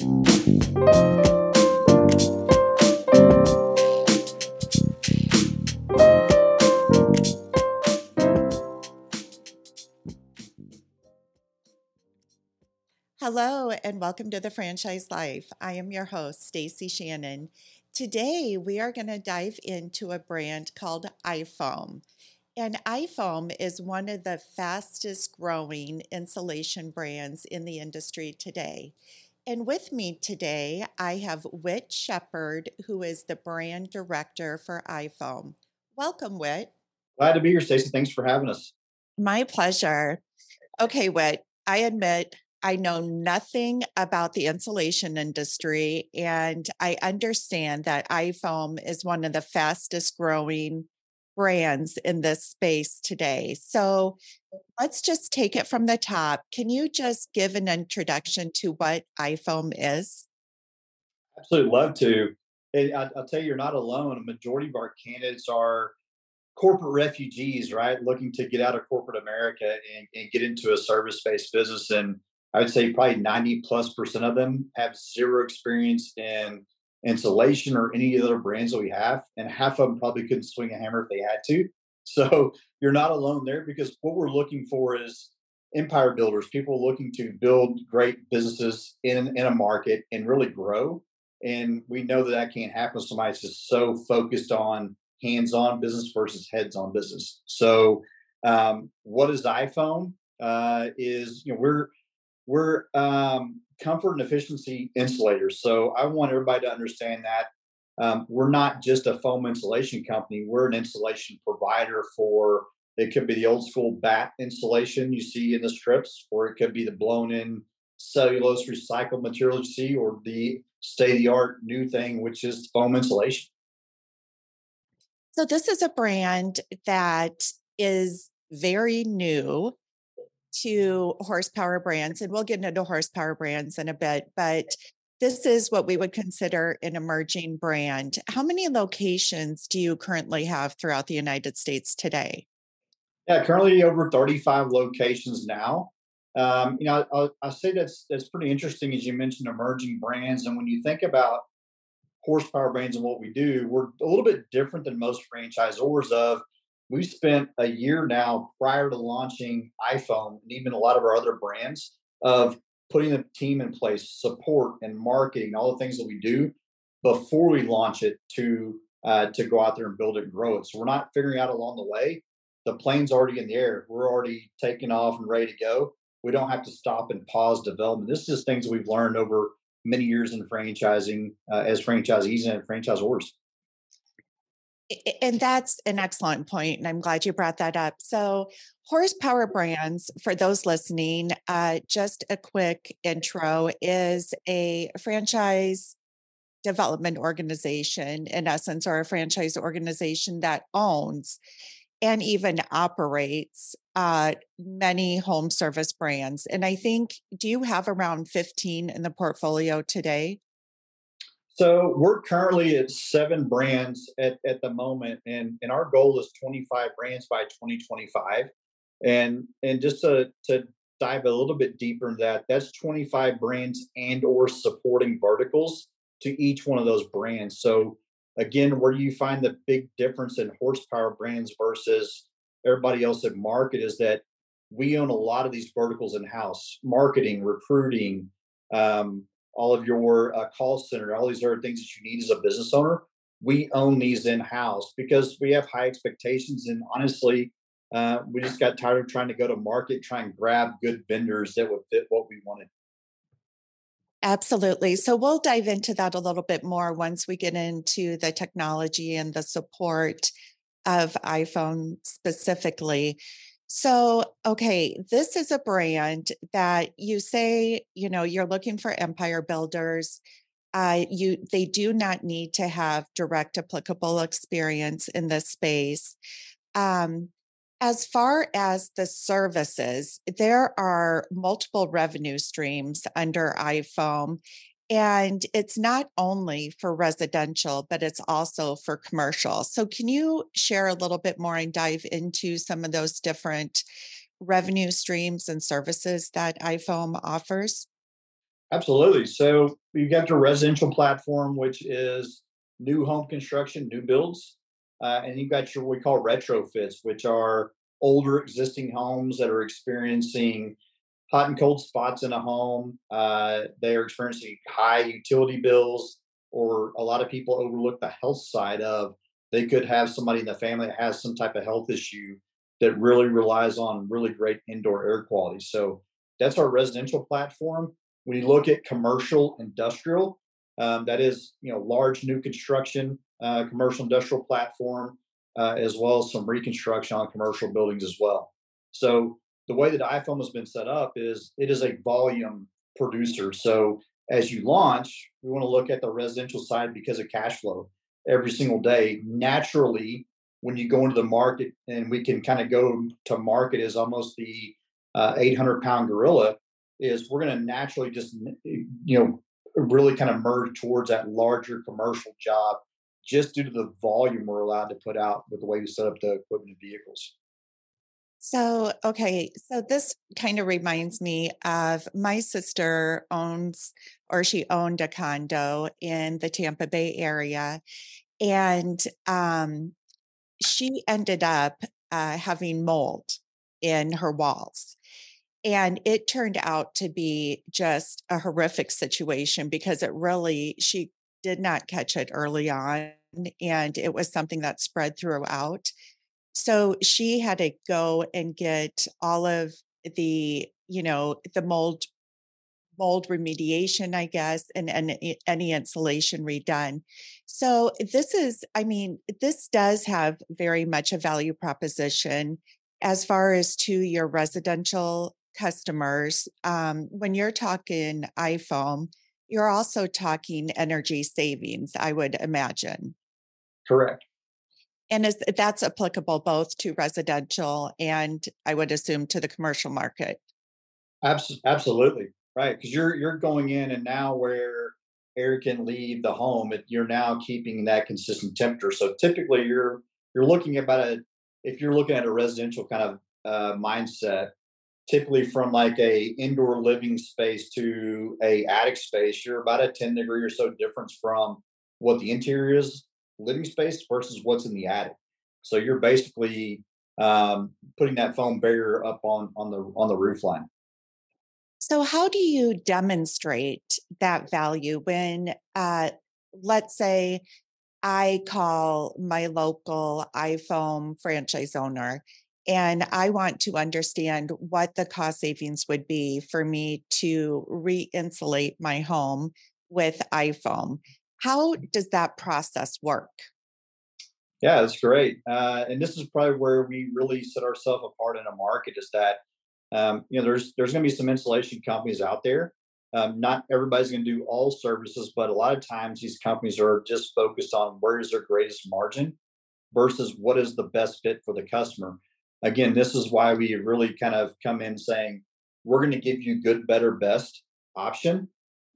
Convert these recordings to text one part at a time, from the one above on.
Hello and welcome to the Franchise Life. I am your host, Stacie Shannon. Today we are going to dive into a brand called iFoam. And iFoam is one of the fastest growing insulation brands in the industry today. And with me today, I have Whit Shepherd, who is the brand director for iFoam. Welcome, Whit. Glad to be here, Stacie. Thanks for having us. My pleasure. Okay, Whit, I admit I know nothing about the insulation industry, and I understand that iFoam is one of the fastest growing brands in this space today. So let's just take it from the top. Can you just give an introduction to what iFoam is? Absolutely love to. I, will tell you, you're not alone. A majority of our candidates are corporate refugees, right? Looking to get out of corporate America and, and get into a service based business. And I would say probably 90 plus percent of them have zero experience in insulation or any of the other brands that we have. And half of them probably couldn't swing a hammer if they had to. So you're not alone there because what we're looking for is empire builders, people looking to build great businesses in, in a market and really grow. And we know that that can't happen. Somebody's just so focused on hands-on business versus heads-on business. So, um, what is iFoam? Uh, is you know we're we're um, comfort and efficiency insulators. So I want everybody to understand that um, we're not just a foam insulation company. We're an insulation provider for. It could be the old school batt insulation you see in the strips, or it could be the blown in cellulose recycled material you see, or the state of the art new thing, which is foam insulation. So, this is a brand that is very new to horsepower brands, and we'll get into horsepower brands in a bit, but this is what we would consider an emerging brand. How many locations do you currently have throughout the United States today? Yeah, currently over 35 locations now. Um, you know, I, I say that's that's pretty interesting as you mentioned emerging brands, and when you think about horsepower brands and what we do, we're a little bit different than most franchisors. Of we spent a year now prior to launching iFoam and even a lot of our other brands of putting a team in place, support and marketing, all the things that we do before we launch it to uh, to go out there and build it and grow it. So we're not figuring out along the way. The plane's already in the air. We're already taking off and ready to go. We don't have to stop and pause development. This is things we've learned over many years in franchising uh, as franchisees and franchisors and that's an excellent point, and I'm glad you brought that up. So, Horsepower Brands, for those listening, uh, just a quick intro, is a franchise development organization, in essence, or a franchise organization that owns and even operates uh, many home service brands. And I think, do you have around 15 in the portfolio today? So we're currently at seven brands at, at the moment, and, and our goal is 25 brands by 2025. And and just to, to dive a little bit deeper into that, that's 25 brands and or supporting verticals to each one of those brands. So again, where you find the big difference in horsepower brands versus everybody else at market is that we own a lot of these verticals in house marketing recruiting um, all of your uh, call center, all these other things that you need as a business owner. We own these in house because we have high expectations. And honestly, uh, we just got tired of trying to go to market, try and grab good vendors that would fit what we wanted. Absolutely. So we'll dive into that a little bit more once we get into the technology and the support of iFoam specifically. So, okay, this is a brand that you say, you know, you're looking for empire builders. Uh, you they do not need to have direct applicable experience in this space. Um, as far as the services, there are multiple revenue streams under iFoam, and it's not only for residential, but it's also for commercial. So, can you share a little bit more and dive into some of those different revenue streams and services that iFoam offers? Absolutely. So, we've got the residential platform, which is new home construction, new builds, uh, and you've got your what we call retrofits, which are older existing homes that are experiencing hot and cold spots in a home. Uh, they are experiencing high utility bills, or a lot of people overlook the health side of they could have somebody in the family that has some type of health issue that really relies on really great indoor air quality. So that's our residential platform. When you look at commercial industrial, um, that is you know large new construction, uh, commercial industrial platform, uh, as well as some reconstruction on commercial buildings as well. So the way that iFoam has been set up is it is a volume producer. So as you launch, we want to look at the residential side because of cash flow every single day. Naturally, when you go into the market, and we can kind of go to market as almost the uh, 800 pound gorilla, is we're going to naturally just you know really kind of merge towards that larger commercial job just due to the volume we're allowed to put out with the way we set up the equipment and vehicles. So, okay, so this kind of reminds me of my sister owns or she owned a condo in the Tampa Bay area. And um, she ended up uh, having mold in her walls. And it turned out to be just a horrific situation because it really, she did not catch it early on. And it was something that spread throughout. So she had to go and get all of the, you know, the mold mold remediation, I guess, and, and any insulation redone. So this is, I mean, this does have very much a value proposition as far as to your residential customers. Um, when you're talking iFoam, you're also talking energy savings, I would imagine. Correct. And is that's applicable both to residential and I would assume to the commercial market? Absolutely. Right. Because you're you're going in and now where air can leave the home, you're now keeping that consistent temperature. So typically you're you're looking about a if you're looking at a residential kind of uh, mindset, typically from like a indoor living space to a attic space, you're about a 10 degree or so difference from what the interior is living space versus what's in the attic. So you're basically um, putting that foam barrier up on on the on the roof line. So how do you demonstrate that value when, uh, let's say, I call my local iFoam franchise owner and I want to understand what the cost savings would be for me to re insulate my home with iFoam. How does that process work? Yeah, that's great. Uh, and this is probably where we really set ourselves apart in a market is that um, you know there's there's going to be some insulation companies out there. Um, not everybody's going to do all services, but a lot of times these companies are just focused on where is their greatest margin versus what is the best fit for the customer. Again, this is why we really kind of come in saying we're going to give you good, better, best option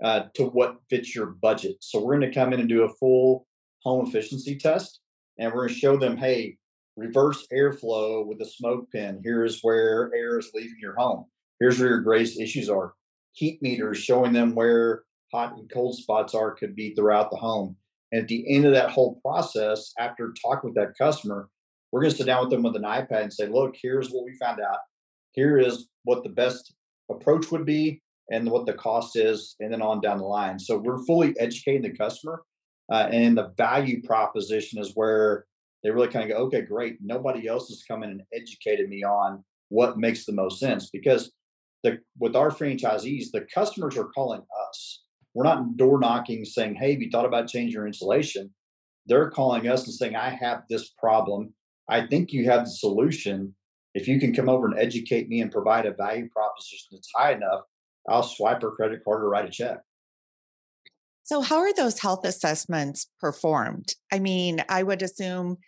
uh, to what fits your budget. So we're going to come in and do a full home efficiency test, and we're going to show them, hey, reverse airflow with a smoke pin. Here's where air is leaving your home. Here's where your greatest issues are. Heat meters showing them where hot and cold spots are could be throughout the home. And at the end of that whole process, after talking with that customer, we're going to sit down with them with an iPad and say, look, here's what we found out. Here is what the best approach would be and what the cost is, and then on down the line. So we're fully educating the customer. Uh, and the value proposition is where they really kind of go, okay, great. Nobody else has come in and educated me on what makes the most sense because the with our franchisees, the customers are calling us. We're not door knocking saying, hey, have you thought about changing your insulation? They're calling us and saying, I have this problem. I think you have the solution. If you can come over and educate me and provide a value proposition that's high enough, I'll swipe her credit card or write a check. So, how are those health assessments performed? I mean, I would assume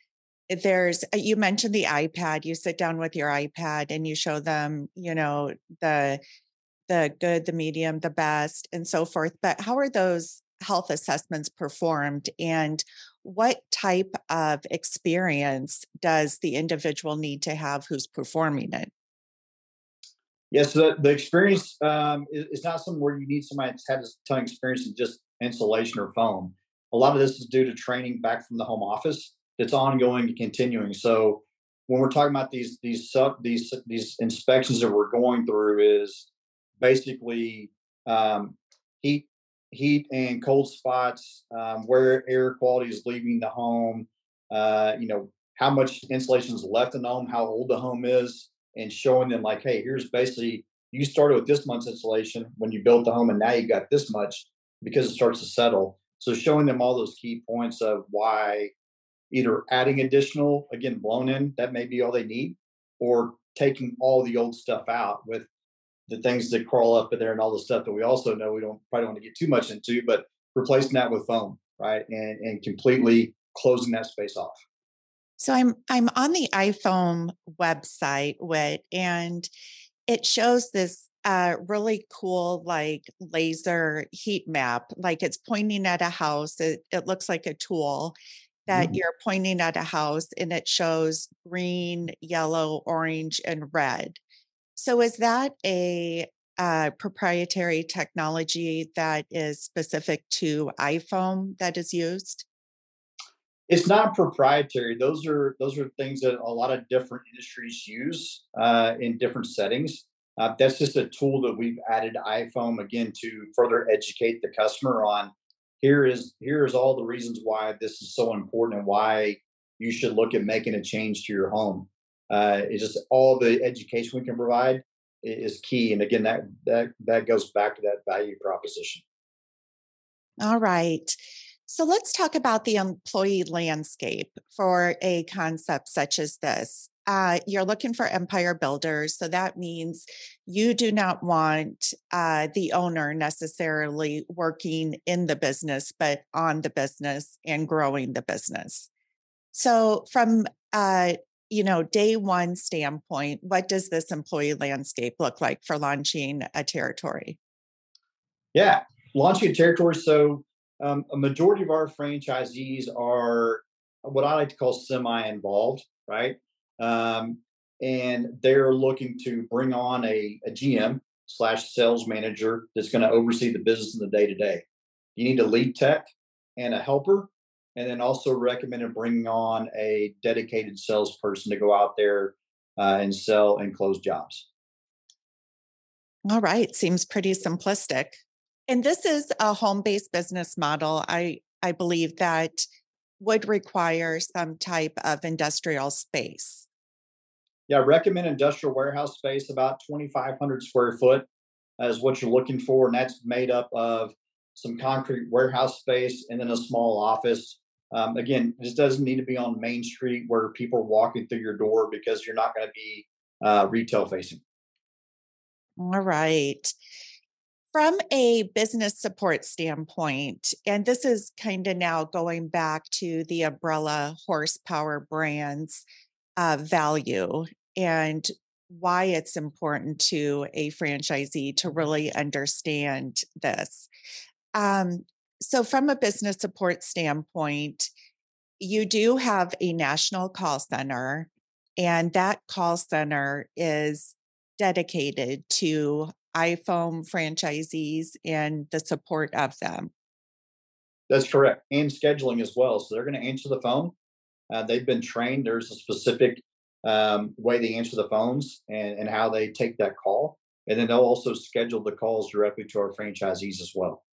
there's, uh, you mentioned the iPad. You sit down with your iPad and you show them, you know, the the good, the medium, the best, and so forth. But how are those health assessments performed, and what type of experience does the individual need to have who's performing it? Yes, yeah, so the, the experience um, is, not something where you need somebody that's had a ton of experience in just insulation or foam. A lot of this is due to training back from the home office. It's ongoing and continuing. So when we're talking about these these sub these these inspections that we're going through is basically um, heat heat and cold spots, um, where air quality is leaving the home, uh, you know, how much insulation is left in the home, how old the home is, and showing them like, hey, here's basically you started with this much insulation when you built the home, and now you got this much because it starts to settle. So showing them all those key points of why either adding additional, again, blown in, that may be all they need, or taking all the old stuff out with the things that crawl up in there and all the stuff that we also know we don't probably don't want to get too much into, but replacing that with foam, right? And and completely closing that space off. So I'm I'm on the iFoam website with and it shows this uh, really cool like laser heat map like it's pointing at a house it, it looks like a tool that mm. you're pointing at a house and it shows green yellow orange and red so is that a uh, proprietary technology that is specific to iFoam that is used? It's not proprietary. Those are those are things that a lot of different industries use uh, in different settings. Uh, that's just a tool that we've added iFoam again to further educate the customer on. Here is here is all the reasons why this is so important and why you should look at making a change to your home uh, it's just all the education we can provide is key. And again, that that that goes back to that value proposition. All right. So let's talk about the employee landscape for a concept such as this. Uh, you're looking for empire builders. So that means you do not want uh, the owner necessarily working in the business, but on the business and growing the business. So, from uh, you know, day one standpoint, what does this employee landscape look like for launching a territory? Yeah, launching a territory. So, um, a majority of our franchisees are what I like to call semi involved, right? Um, and they're looking to bring on a, a GM slash sales manager that's going to oversee the business in the day to day. You need a lead tech and a helper and then also recommended bringing on a dedicated salesperson to go out there uh, and sell and close jobs. All right, seems pretty simplistic. And this is a home-based business model. I I believe that would require some type of industrial space. Yeah, I recommend industrial warehouse space about 2,500 square foot is what you're looking for, and that's made up of some concrete warehouse space and then a small office um, again, this doesn't need to be on Main Street where people are walking through your door because you're not going to be uh, retail facing. All right. From a business support standpoint, and this is kind of now going back to the umbrella horsepower brands uh, value and why it's important to a franchisee to really understand this. Um, so, from a business support standpoint, you do have a national call center, and that call center is dedicated to iFoam franchisees and the support of them. That's correct. And scheduling as well. So they're going to answer the phone. Uh, they've been trained. There's a specific um, way they answer the phones and, and how they take that call. And then they'll also schedule the calls directly to our franchisees as well.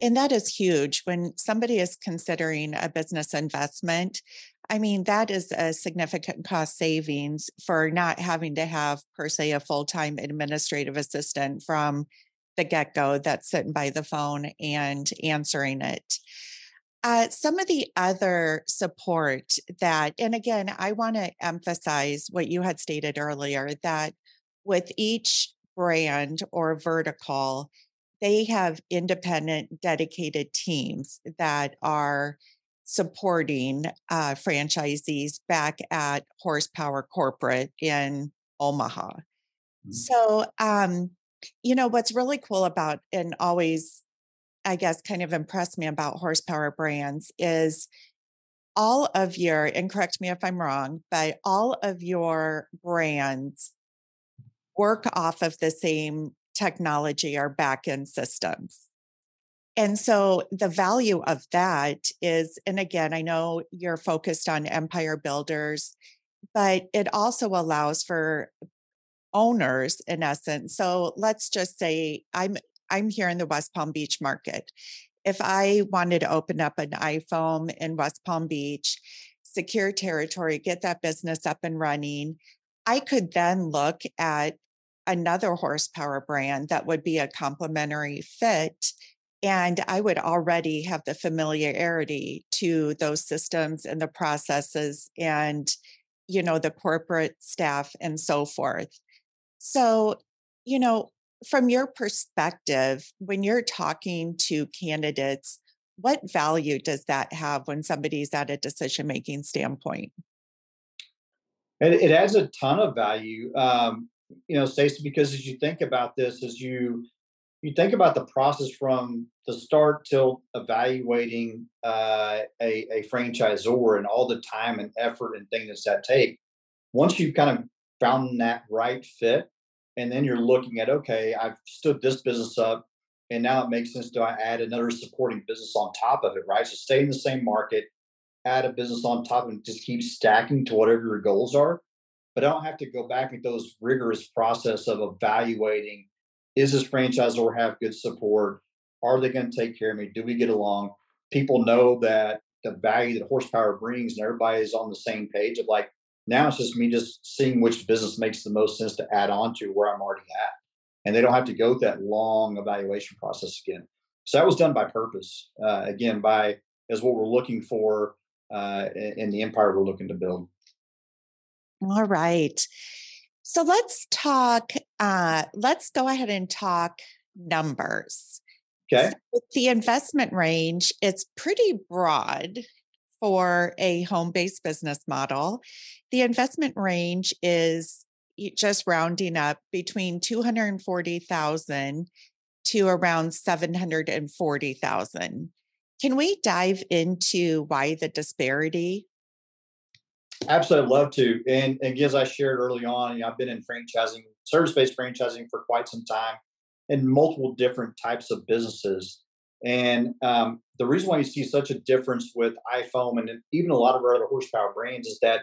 And that is huge when somebody is considering a business investment. I mean, that is a significant cost savings for not having to have, per se, a full time administrative assistant from the get go that's sitting by the phone and answering it. Uh, some of the other support that, and again, I want to emphasize what you had stated earlier that with each brand or vertical, they have independent, dedicated teams that are supporting uh, franchisees back at Horsepower Corporate in Omaha. Mm-hmm. So, um, you know, what's really cool about and always, I guess, kind of impressed me about Horsepower Brands is all of your, and correct me if I'm wrong, but all of your brands work off of the same technology or backend systems. And so the value of that is, and again, I know you're focused on empire builders, but it also allows for owners in essence. So let's just say I'm I'm here in the West Palm Beach market. If I wanted to open up an iFoam in West Palm Beach, secure territory, get that business up and running, I could then look at another horsepower brand that would be a complementary fit. And I would already have the familiarity to those systems and the processes and, you know, the corporate staff and so forth. So, you know, from your perspective, when you're talking to candidates, what value does that have when somebody's at a decision making standpoint? And it adds a ton of value, um, you know, Stacie, because as you think about this, as you you think about the process from the start till evaluating uh, a, a franchisor and all the time and effort and things that take. Once you've kind of found that right fit, and then you're looking at okay i've stood this business up and now it makes sense to add another supporting business on top of it right so stay in the same market add a business on top and just keep stacking to whatever your goals are but i don't have to go back into those rigorous process of evaluating is this franchisor have good support are they going to take care of me do we get along people know that the value that horsepower brings and everybody is on the same page of like now it's just me just seeing which business makes the most sense to add on to where I'm already at. And they don't have to go that long evaluation process again. So that was done by purpose, uh, again, by as what we're looking for uh, in the empire we're looking to build. All right. So let's talk, uh, let's go ahead and talk numbers. Okay. So the investment range, it's pretty broad for a home based business model. The investment range is just rounding up between 240,000 to around 740,000. Can we dive into why the disparity? Absolutely, love to. And, and as I shared early on, you know, I've been in franchising, service-based franchising for quite some time, in multiple different types of businesses. And um, the reason why you see such a difference with iFoam and even a lot of our other horsepower brands is that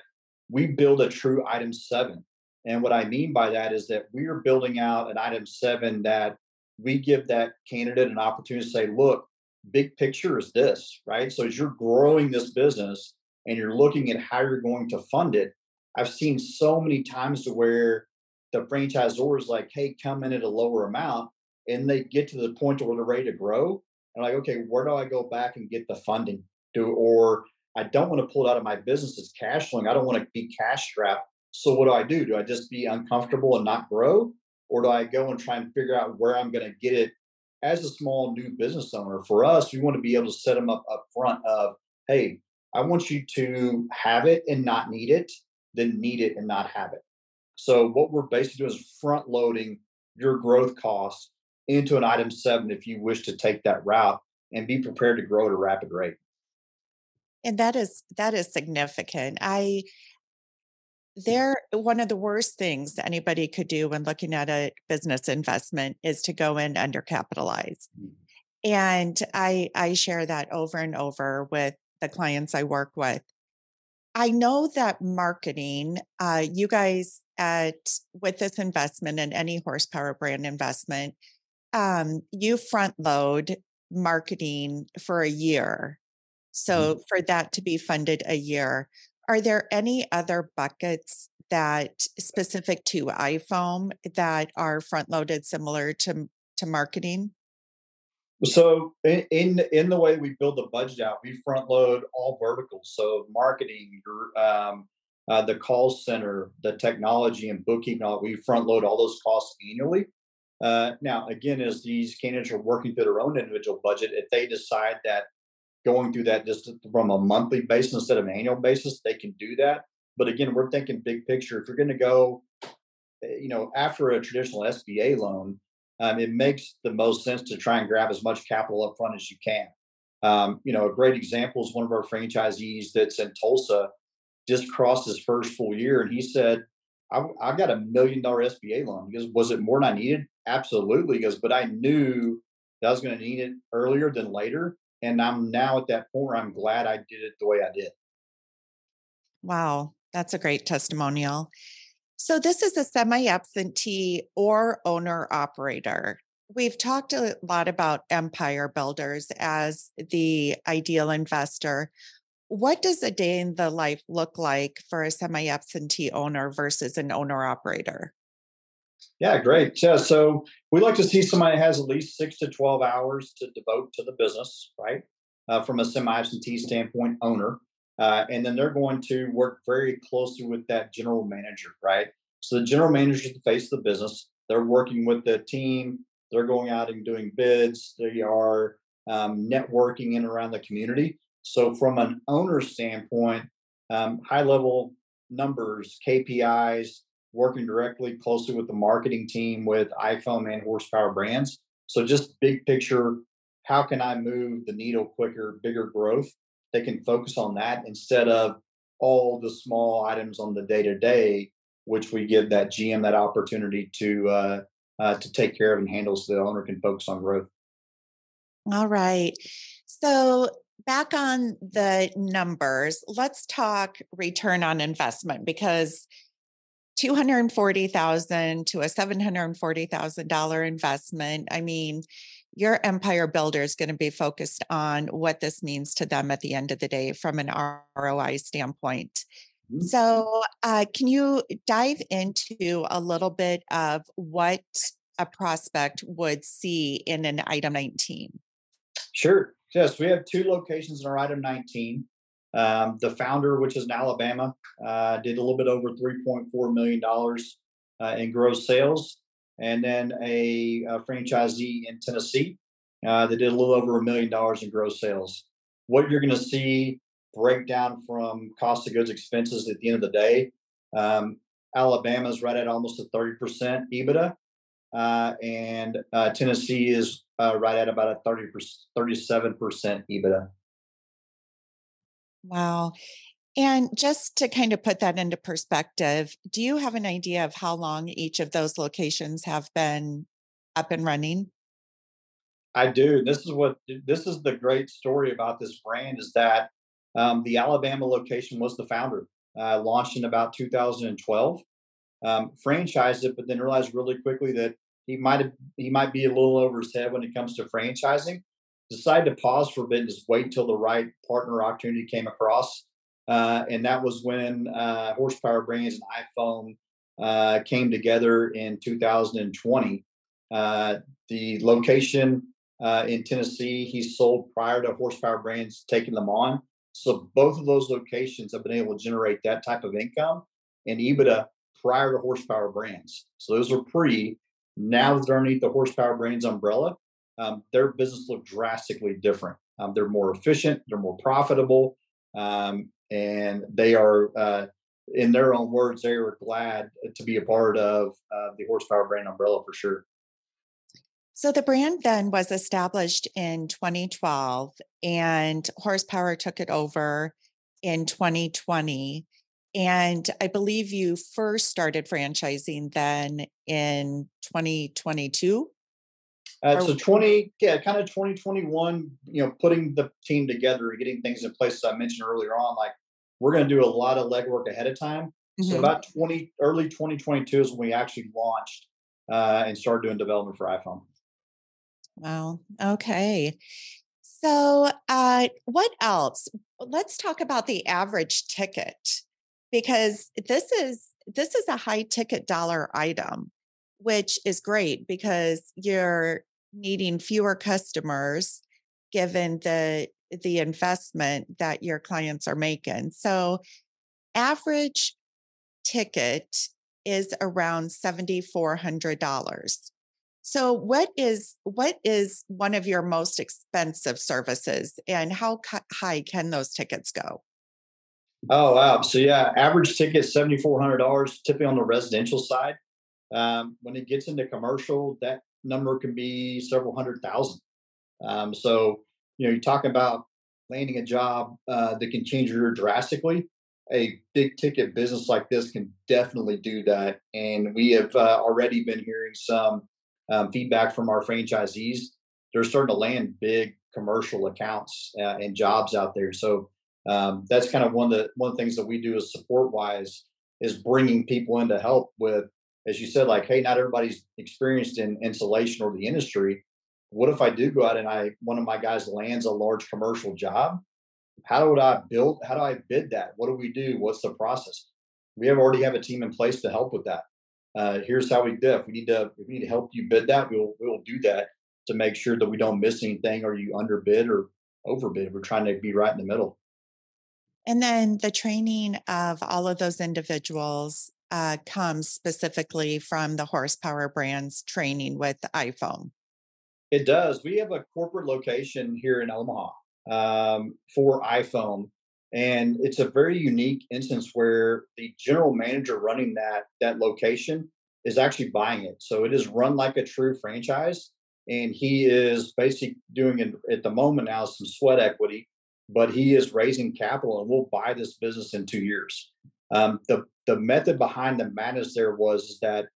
we build a true item seven. And what I mean by that is that we are building out an item seven that we give that candidate an opportunity to say, look, big picture is this, right? So as you're growing this business and you're looking at how you're going to fund it, I've seen so many times to where the franchisor is like, hey, come in at a lower amount. And they get to the point where they're ready to grow. And like, okay, where do I go back and get the funding? Do or I don't want to pull it out of my business. It's cash flowing. I don't want to be cash strapped. So what do I do? Do I just be uncomfortable and not grow? Or do I go and try and figure out where I'm going to get it as a small new business owner? For us, we want to be able to set them up up front of, hey, I want you to have it and not need it, then need it and not have it. So what we're basically doing is front loading your growth costs into an item seven if you wish to take that route and be prepared to grow at a rapid rate and that is that is significant i there one of the worst things anybody could do when looking at a business investment is to go in undercapitalized mm. and i i share that over and over with the clients i work with i know that marketing uh, you guys at with this investment and any horsepower brand investment um, you front load marketing for a year Mm-hmm. So for that to be funded a year, are there any other buckets that specific to iFoam that are front loaded similar to to marketing? So in, in, in the way we build the budget out, we front load all verticals. So marketing, um, uh, the call center, the technology and bookkeeping, all we front load all those costs annually. Uh, now, again, as these candidates are working through their own individual budget, if they decide that going through that just from a monthly basis instead of an annual basis, they can do that. But again, we're thinking big picture. If you're going to go, eh, you know, after a traditional SBA loan, um, it makes the most sense to try and grab as much capital up front as you can. Um, you know, a great example is one of our franchisees that's in Tulsa just crossed his first full year, and he said, I, I got a million dollar SBA loan." He goes, "Was it more than I needed? Absolutely." He goes, "But I knew that I was going to need it earlier than later. And I'm now at that point where I'm glad I did it the way I did. Wow, that's a great testimonial. So, this is a semi absentee or owner operator. We've talked a lot about empire builders as the ideal investor. What does a day in the life look like for a semi absentee owner versus an owner operator? Yeah, great. Yeah, so we like to see somebody has at least six to 12 hours to devote to the business, right? Uh, from a semi absentee standpoint, owner. Uh, and then they're going to work very closely with that general manager, right? So the general manager is the face of the business. They're working with the team. They're going out and doing bids. They are um, networking in around the community. So from an owner standpoint, um, high level numbers, KPIs, working directly closely with the marketing team with iFoam and horsepower brands. So just big picture, how can I move the needle quicker, bigger growth? They can focus on that instead of all the small items on the day to day, which we give that GM that opportunity to uh, uh, to take care of and handle, so the owner can focus on growth. All right. So back on the numbers, let's talk return on investment because 240,000 to a $740,000 investment. I mean, your empire builder is going to be focused on what this means to them at the end of the day from an ROI standpoint. Mm-hmm. So, uh, can you dive into a little bit of what a prospect would see in an item 19? Sure. Yes, we have two locations in our item 19. Um, the founder, which is in Alabama, uh, did a little bit over $3.4 million uh, in gross sales. And then a, a franchisee in Tennessee uh, that did a little over a million dollars in gross sales. What you're going to see break down from cost of goods expenses at the end of the day. Um, Alabama is right at almost a 30% EBITDA. Uh, and uh, Tennessee is uh, right at about a 30 37% EBITDA. Wow. And just to kind of put that into perspective, do you have an idea of how long each of those locations have been up and running? I do. This is what this is the great story about this brand is that um, the Alabama location was the founder, uh, launched in about 2012, um, franchised it, but then realized really quickly that he might he might be a little over his head when it comes to franchising decided to pause for a bit and just wait till the right partner opportunity came across. Uh, and that was when uh, Horsepower Brands and iFoam uh, came together in 2020. Uh, the location uh, in Tennessee, he sold prior to Horsepower Brands taking them on. So both of those locations have been able to generate that type of income and EBITDA prior to Horsepower Brands. So those are pre. Now that they're underneath the Horsepower Brands umbrella, um, their business looked drastically different. Um, they're more efficient, they're more profitable, um, and they are, uh, in their own words, they were glad to be a part of uh, the horsepower brand umbrella for sure. So the brand then was established in 2012, and Horsepower took it over in 2020. And I believe you first started franchising then in 2022. Uh, so 20, yeah, kind of 2021, you know, putting the team together, and getting things in place, as I mentioned earlier on, like we're going to do a lot of legwork ahead of time. Mm-hmm. So about 20, early 2022 is when we actually launched uh, and started doing development for iFoam. Wow. Okay. So, uh, what else? Let's talk about the average ticket because this is this is a high ticket dollar item which is great because you're needing fewer customers given the the investment that your clients are making. So average ticket is around $7400. So what is what is one of your most expensive services and how high can those tickets go? Oh wow. So yeah, average ticket $7400 typically on the residential side. Um, when it gets into commercial, that number can be several hundred thousand. Um, so, you know, you're talking about landing a job uh, that can change your drastically. A big ticket business like this can definitely do that. And we have uh, already been hearing some um, feedback from our franchisees. they're starting to land big commercial accounts uh, and jobs out there. So um, that's kind of one of the one of the things that we do is support wise is bringing people in to help with, as you said, like, hey, not everybody's experienced in insulation or the industry. What if I do go out and I one of my guys lands a large commercial job? How do I build? How do I bid that? What do we do? What's the process? We have already have a team in place to help with that. Uh, here's how we do. If we need to, if we need to help you bid that, we'll we'll do that to make sure that we don't miss anything or you underbid or overbid. We're trying to be right in the middle. And then the training of all of those individuals uh, comes specifically from the horsepower brands training with iFoam. It does. We have a corporate location here in Omaha um, for iFoam, and it's a very unique instance where the general manager running that that location is actually buying it. So it is run like a true franchise, and he is basically doing it at the moment now some sweat equity, but he is raising capital and we'll buy this business in two years. Um, the the method behind the madness there was that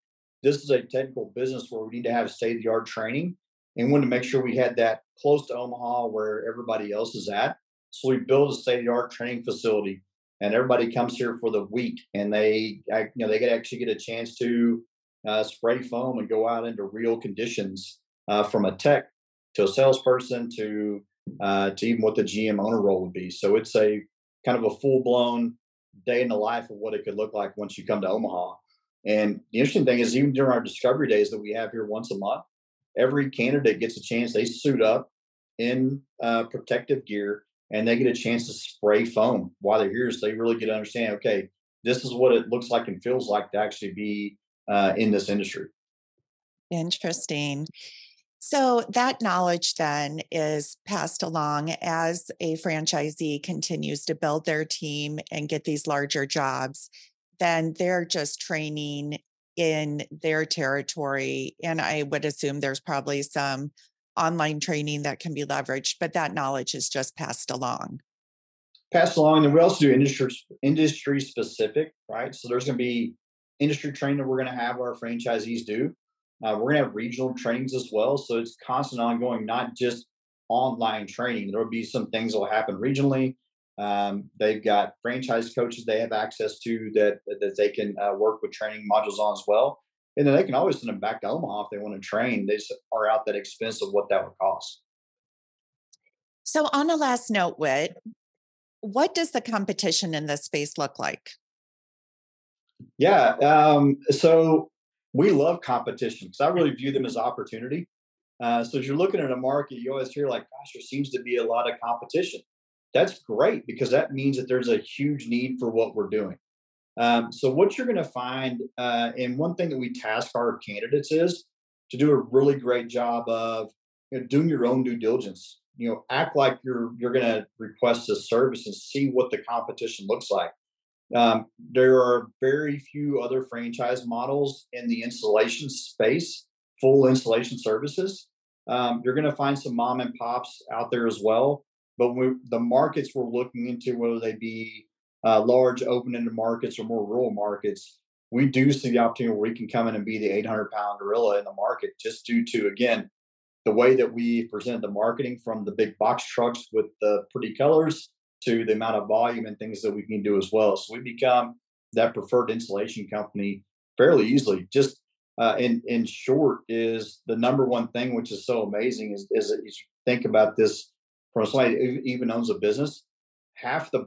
this is a technical business where we need to have state of the art training and wanted to make sure we had that close to Omaha where everybody else is at. So we built a state of the art training facility and everybody comes here for the week and they you know they get actually get a chance to uh, spray foam and go out into real conditions uh, from a tech to a salesperson to uh, to even what the GM owner role would be. So it's a kind of a full blown day in the life of what it could look like once you come to Omaha. And the interesting thing is, even during our discovery days that we have here once a month, every candidate gets a chance. They suit up in uh, protective gear and they get a chance to spray foam while they're here. So they really get to understand, okay, this is what it looks like and feels like to actually be uh, in this industry. Interesting. So that knowledge then is passed along as a franchisee continues to build their team and get these larger jobs. Then they're just training in their territory. And I would assume there's probably some online training that can be leveraged, but that knowledge is just passed along. Passed along. And we also do industry industry specific, right? So there's going to be industry training that we're going to have our franchisees do. Uh, we're going to have regional trainings as well. So it's constant ongoing, not just online training. There will be some things that will happen regionally. Um, they've got franchise coaches they have access to that that they can uh, work with training modules on as well. And then they can always send them back to Omaha if they want to train. They are out that expense of what that would cost. So, on a last note, Whit, what does the competition in this space look like? Yeah. Um, so we love competition because I really view them as opportunity. Uh, so as you're looking at a market, you always hear like, "Gosh, there seems to be a lot of competition." That's great because that means that there's a huge need for what we're doing. Um, so what you're going to find, uh, and one thing that we task our candidates is to do a really great job of you know, doing your own due diligence. You know, act like you're you're going to request a service and see what the competition looks like. Um, there are very few other franchise models in the installation space, full installation services. Um, you're going to find some mom and pops out there as well. But we, the markets we're looking into, whether they be uh, large open-ended markets or more rural markets, we do see the opportunity where we can come in and be the 800 pound gorilla in the market just due to, again, the way that we present the marketing from the big box trucks with the pretty colors to the amount of volume and things that we can do as well. So we become that preferred insulation company fairly easily. Just uh, in in short, is the number one thing which is so amazing is is you think about this from somebody who even owns a business. Half the